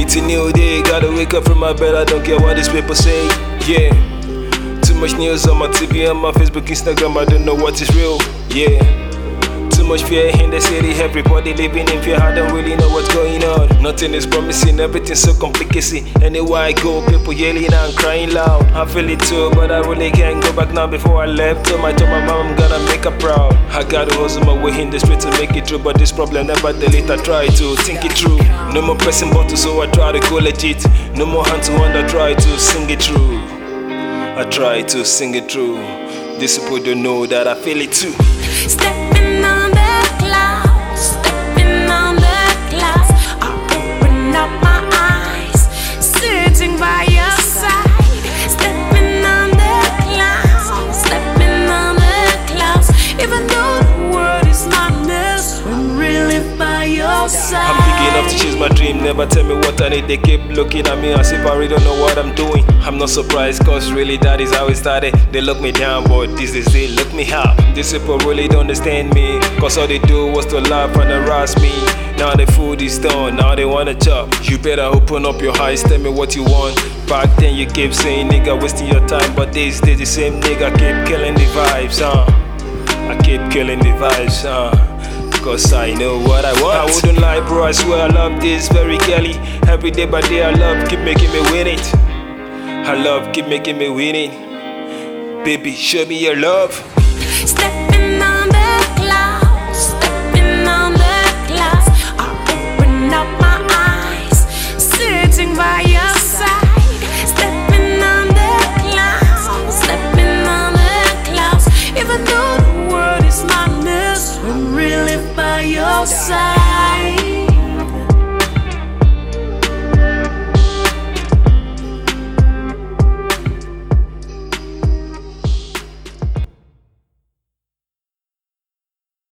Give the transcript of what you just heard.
It's a new day, gotta wake up from my bed. I don't care what these people say. Yeah. Too much news on my TV, on my Facebook, Instagram. I don't know what is real. Yeah. Too much fear in the city, everybody living in fear. I don't really know what's going on. Nothing is promising, everything's so complicated. Anywhere I go, people yelling and crying loud. I feel it too, but I really can't go back now. Before I left, my told my mom I'm gonna make her proud. I gotta hustle my way in the street to make it through, but this problem never delete. I try to think it through. No more pressing buttons, so I try to go legit. No more hand to hand, I try to sing it through. I try to sing it through. These people don't know that I feel it too. By your side. I'm big enough to chase my dream. Never tell me what I need. They keep looking at me as if I really don't know what I'm doing. I'm not surprised, cause really that is how it started. They look me down, but this is it. Look me up. These people really don't understand me. Cause all they do was to laugh and harass me. Now the food is done, now they wanna chop. You better open up your eyes, tell me what you want. Back then you kept saying nigga wasting your time, but these days the same nigga keep killing the vibes, huh? I keep killing the vibes, huh? Cause I know what I want. I wouldn't lie, bro. I swear I love this very girly. Every day by day, I love keep making me win it. I love keep making me win it. Baby, show me your love. Stepping your side.